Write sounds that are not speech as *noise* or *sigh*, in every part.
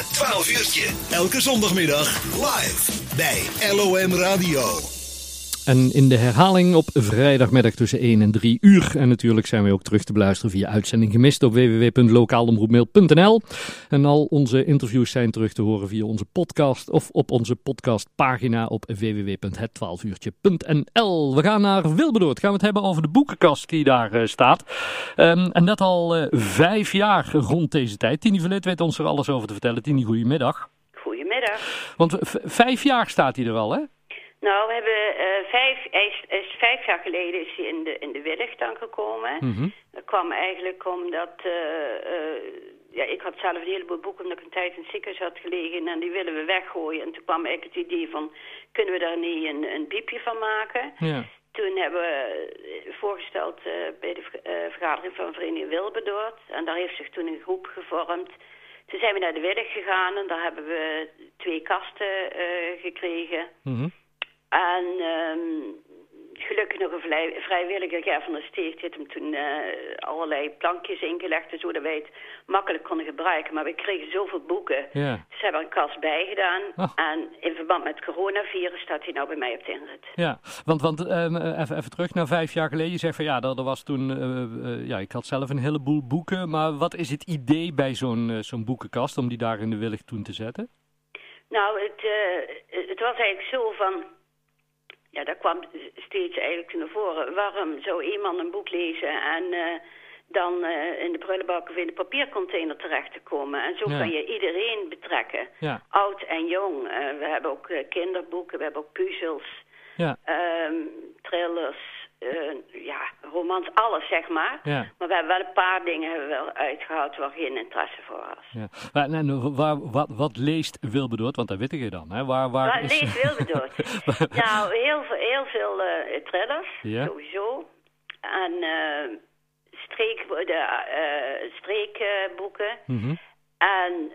Het 12 uurtje. Elke zondagmiddag live bij LOM Radio. En in de herhaling op vrijdagmiddag tussen 1 en 3 uur. En natuurlijk zijn we ook terug te beluisteren via uitzending gemist op www.lokaalomroepmail.nl. En al onze interviews zijn terug te horen via onze podcast of op onze podcastpagina op www.het12uurtje.nl. We gaan naar Wilberdoord. Gaan we het hebben over de boekenkast die daar uh, staat. Um, en dat al uh, vijf jaar rond deze tijd. Tini Verlet weet ons er alles over te vertellen. Tini, goedemiddag. Goedemiddag. Want vijf jaar staat hij er al, hè? Nou, we hebben uh, vijf, is, is, vijf jaar geleden is hij in de, in de Willig dan gekomen. Mm -hmm. Dat kwam eigenlijk omdat, uh, uh, ja, ik had zelf een heleboel boeken omdat ik een tijd in het ziekenhuis had gelegen en die willen we weggooien. En toen kwam eigenlijk het idee van, kunnen we daar niet een, een biepje van maken? Ja. Toen hebben we voorgesteld bij de vergadering van Vereniging Wilberdoord. En daar heeft zich toen een groep gevormd. Toen zijn we naar de Willig gegaan en daar hebben we twee kasten gekregen. Mm -hmm. En um, gelukkig nog een vrij, vrijwilliger, Ger van der Steeg, heeft hem toen uh, allerlei plankjes ingelegd, zodat wij het makkelijk konden gebruiken. Maar we kregen zoveel boeken, ja. dus hebben een kast bij gedaan. Oh. En in verband met het coronavirus staat hij nou bij mij op de inrit. Ja, want, want um, even, even terug naar vijf jaar geleden. Je zegt van ja, er, er was toen, uh, uh, ja, ik had zelf een heleboel boeken. Maar wat is het idee bij zo'n zo'n boekenkast om die daar in de willig toen te zetten? Nou, het, het was eigenlijk zo van ja, dat kwam steeds eigenlijk naar voren. Waarom zou iemand een boek lezen en uh, dan uh, in de prullenbak of in de papiercontainer terecht te komen? En zo ja. kan je iedereen betrekken, ja. oud en jong. Uh, we hebben ook kinderboeken, we hebben ook puzzels, ja. um, thrillers, ja, romans, alles zeg maar. Ja. Maar we hebben wel een paar dingen hebben we wel uitgehaald waar geen interesse voor was. Ja. Maar, en, waar, wat, wat leest Wilberdoord? Want dat weet je dan. Hè? Waar, waar Wat is... leest Wilberdoord? *laughs* nou, heel veel, heel veel uh, thrillers, ja. sowieso. En uh, streek, de, streekboeken. Mm -hmm. En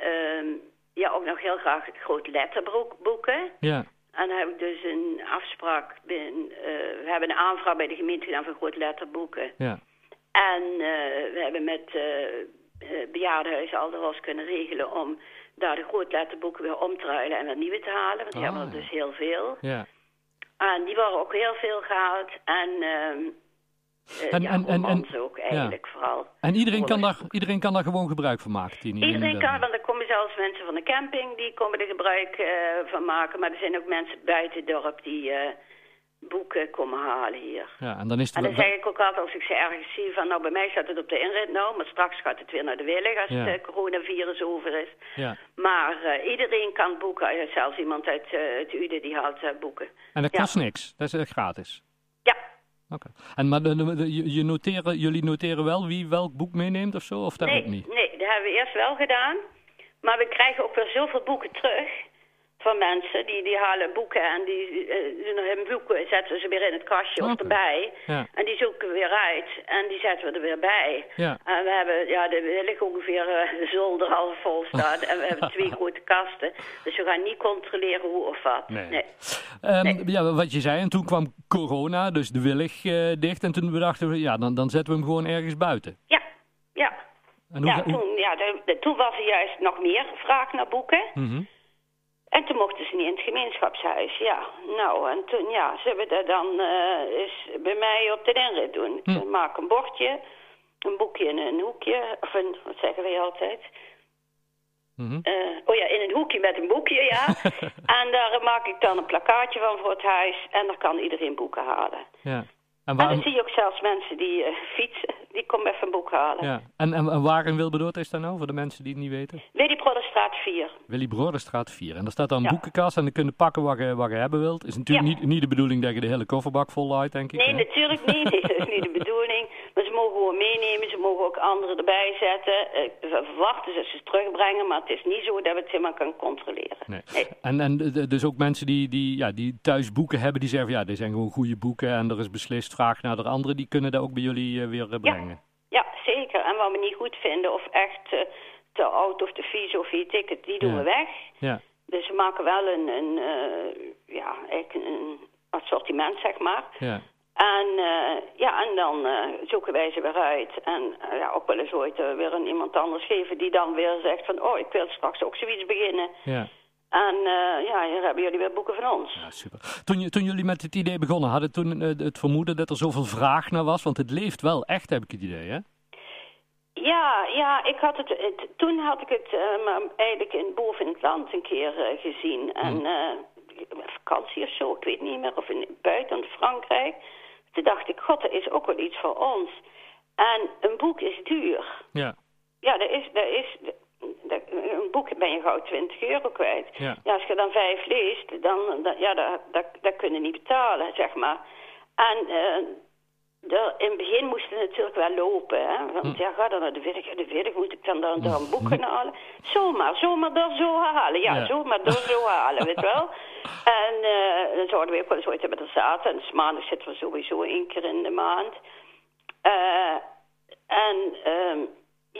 ja, ook nog heel graag grote letterboeken. Ja. En dan heb ik dus een afspraak. Ben, uh, we hebben een aanvraag bij de gemeente gedaan voor grote letterboeken. Ja. En uh, we hebben met uh, bejaardenhuis Alderos kunnen regelen om daar de grote letterboeken weer om te ruilen en weer nieuwe te halen. Want die Ah, hebben er dus heel veel. Ja. En die waren ook heel veel gehaald. En, uh, en, ja, en, en, en ook eigenlijk ja. vooral. En iedereen kan, daar, iedereen kan daar gewoon gebruik van maken? Die iedereen kan, want er komen zelfs mensen van de camping die komen er gebruik uh, van maken. Maar er zijn ook mensen buiten het dorp die uh, boeken komen halen hier. Ja, en dan, is het en dan zeg ik ook altijd als ik ze ergens zie van nou bij mij staat het op de inrit nou. Maar straks gaat het weer naar de Willig als Ja. het uh, coronavirus over is. Ja. Maar uh, iedereen kan boeken. Zelfs iemand uit het UDE die haalt boeken. En dat Ja. kost niks? Dat is gratis? Ja. Oké. En maar de, de- de- je, je noteren, jullie noteren wel wie welk boek meeneemt of zo? Of dat Nee, ook niet? nee, dat hebben we eerst wel gedaan. Maar we krijgen ook weer zoveel boeken terug van mensen. Die, die halen boeken en die doen hun boeken, zetten ze weer in het kastje of erbij. Ja. En die zoeken we weer uit en die zetten we er weer bij. Ja. En we hebben, ja, de, er ligt ongeveer eh, de zolder half vol staat. en we hebben twee *laughs* grote kasten. Dus we gaan niet controleren hoe of wat. Nee. Ehm, Nee. Ja, wat je zei, en toen kwam corona, dus de willig eh, dicht. En toen bedachten we, ja, dan, dan zetten we hem gewoon ergens buiten. Ja, ja. En hoe, ja, hoe- toen, ja de, toen was er juist nog meer vraag naar boeken. Mhm. En toen mochten ze niet in het gemeenschapshuis, ja. Nou, en toen, ja, ze hebben dat dan eh eens bij mij op de inrit doen. Hm. Ik maak een bordje, een boekje in een hoekje, of een, wat zeggen wij altijd? Mhm. Eh, oh ja, in een hoekje met een boekje, ja. *laughs* en daar maak ik dan een plakkaatje van voor het huis en daar kan iedereen boeken halen. Ja. En, dan zie je ook zelfs mensen die eh, fietsen, die komen even een boek halen. ja. en, en, en waar in Wilberdoord is dat nou, voor de mensen die het niet weten? Prodderstraat 4. Willy Broderstraat 4. En daar staat dan een Ja. boekenkast en dan kun je pakken wat je, wat je hebben wilt. Is natuurlijk Ja. niet, niet de bedoeling dat je de hele kofferbak vol uit, denk ik. Nee, hè? natuurlijk niet. Nee, dat is niet de bedoeling. Maar ze mogen gewoon meenemen. Ze mogen ook anderen erbij zetten. Eh, We verwachten ze ze terugbrengen, maar het is niet zo dat we het helemaal kunnen controleren. Nee. Nee. En, en dus ook mensen die, die, ja, die thuis boeken hebben, die zeggen van, ja, dit zijn gewoon goede boeken en er is beslist vraag naar de andere, die kunnen dat ook bij jullie eh, weer eh, brengen. Ja, zeker. En wat we niet goed vinden, of echt te oud of te vies of je ticket, die doen Ja. we weg. Ja. Dus we maken wel een, een, eh, ja, een assortiment, zeg maar. Ja. En, uh, ja, en dan uh, zoeken wij ze weer uit. En uh, ja, ook wel eens ooit weer aan iemand anders geven die dan weer zegt van... oh, ik wil straks ook zoiets beginnen. Ja. En ja, hier hebben jullie weer boeken van ons. Ja, super. Toen, toen jullie met het idee begonnen, hadden toen het vermoeden dat er zoveel vraag naar was? Want het leeft wel echt, heb ik het idee, hè? Ja, ja, ik had het, het toen had ik het eigenlijk in, boven in het land een keer gezien. En vakantie of zo, ik weet niet meer, of in buiten Frankrijk... Toen dacht ik, god, dat is ook wel iets voor ons. En een boek is duur. Ja. Ja, dat is, dat is, dat, een boek ben je gauw 20 euro kwijt. Ja. ja als je dan vijf leest, dan, dan ja, dat, dat, dat kun je niet betalen, zeg maar. En uh, de, in het begin moest het natuurlijk wel lopen, hè. Want hm. ja, ga dan naar de werk, de werk moet ik dan daar, daar een boek gaan halen. Zomaar, zomaar door zo halen. Ja, ja. zomaar door zo halen, weet wel. *laughs* En uh, dan zouden we ook wel eens ooit hebben er zaten. En dus maandag zitten we sowieso één keer in de maand. Uh, en um,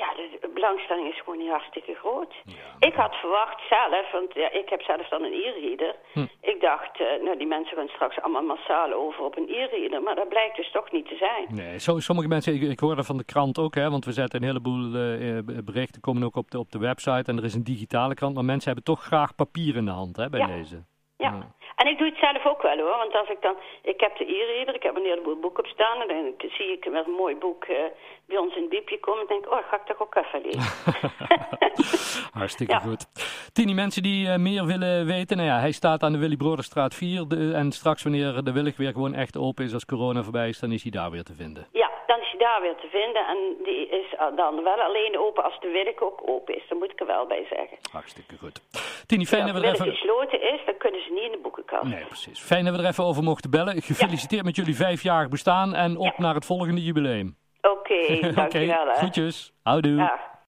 ja, de belangstelling is gewoon niet hartstikke groot. Ik had verwacht zelf, want ja, ik heb zelf dan een e-reader. Hm. Ik dacht, uh, nou die mensen gaan straks allemaal massaal over op een e-reader. Maar dat blijkt dus toch niet te zijn. Nee, zo, sommige mensen, ik, ik hoorde van de krant ook, hè, want we zetten een heleboel uh, berichten, komen ook op de, op de website. En er is een digitale krant, maar mensen hebben toch graag papier in de hand hè, bij ja. deze. Ja. Ik doe het zelf ook wel hoor, want als ik dan, ik heb de e-reader, ik heb een heleboel boek op staan en dan zie ik een mooi boek uh, bij ons in het biepje komen en denk, oh, ga ik toch ook even lezen. *laughs* Hartstikke ja. goed. Tini, mensen die uh, meer willen weten, nou ja, hij staat aan de Willy Broderstraat 4 de, en straks wanneer de Willig weer gewoon echt open is als corona voorbij is, dan is hij daar weer te vinden. Ja, daar weer te vinden en die is dan wel alleen open als de Willig ook open is, daar moet ik er wel bij zeggen. Hartstikke goed. Tini, fijn dat we er even... gesloten is, dan kunnen ze niet in de boekenkast. Nee, precies. Fijn dat we er even over mochten bellen. Gefeliciteerd met jullie vijfjarig bestaan en op naar het volgende jubileum. Oké, *laughs* okay, dankjewel. Oké, groetjes. Houdoe.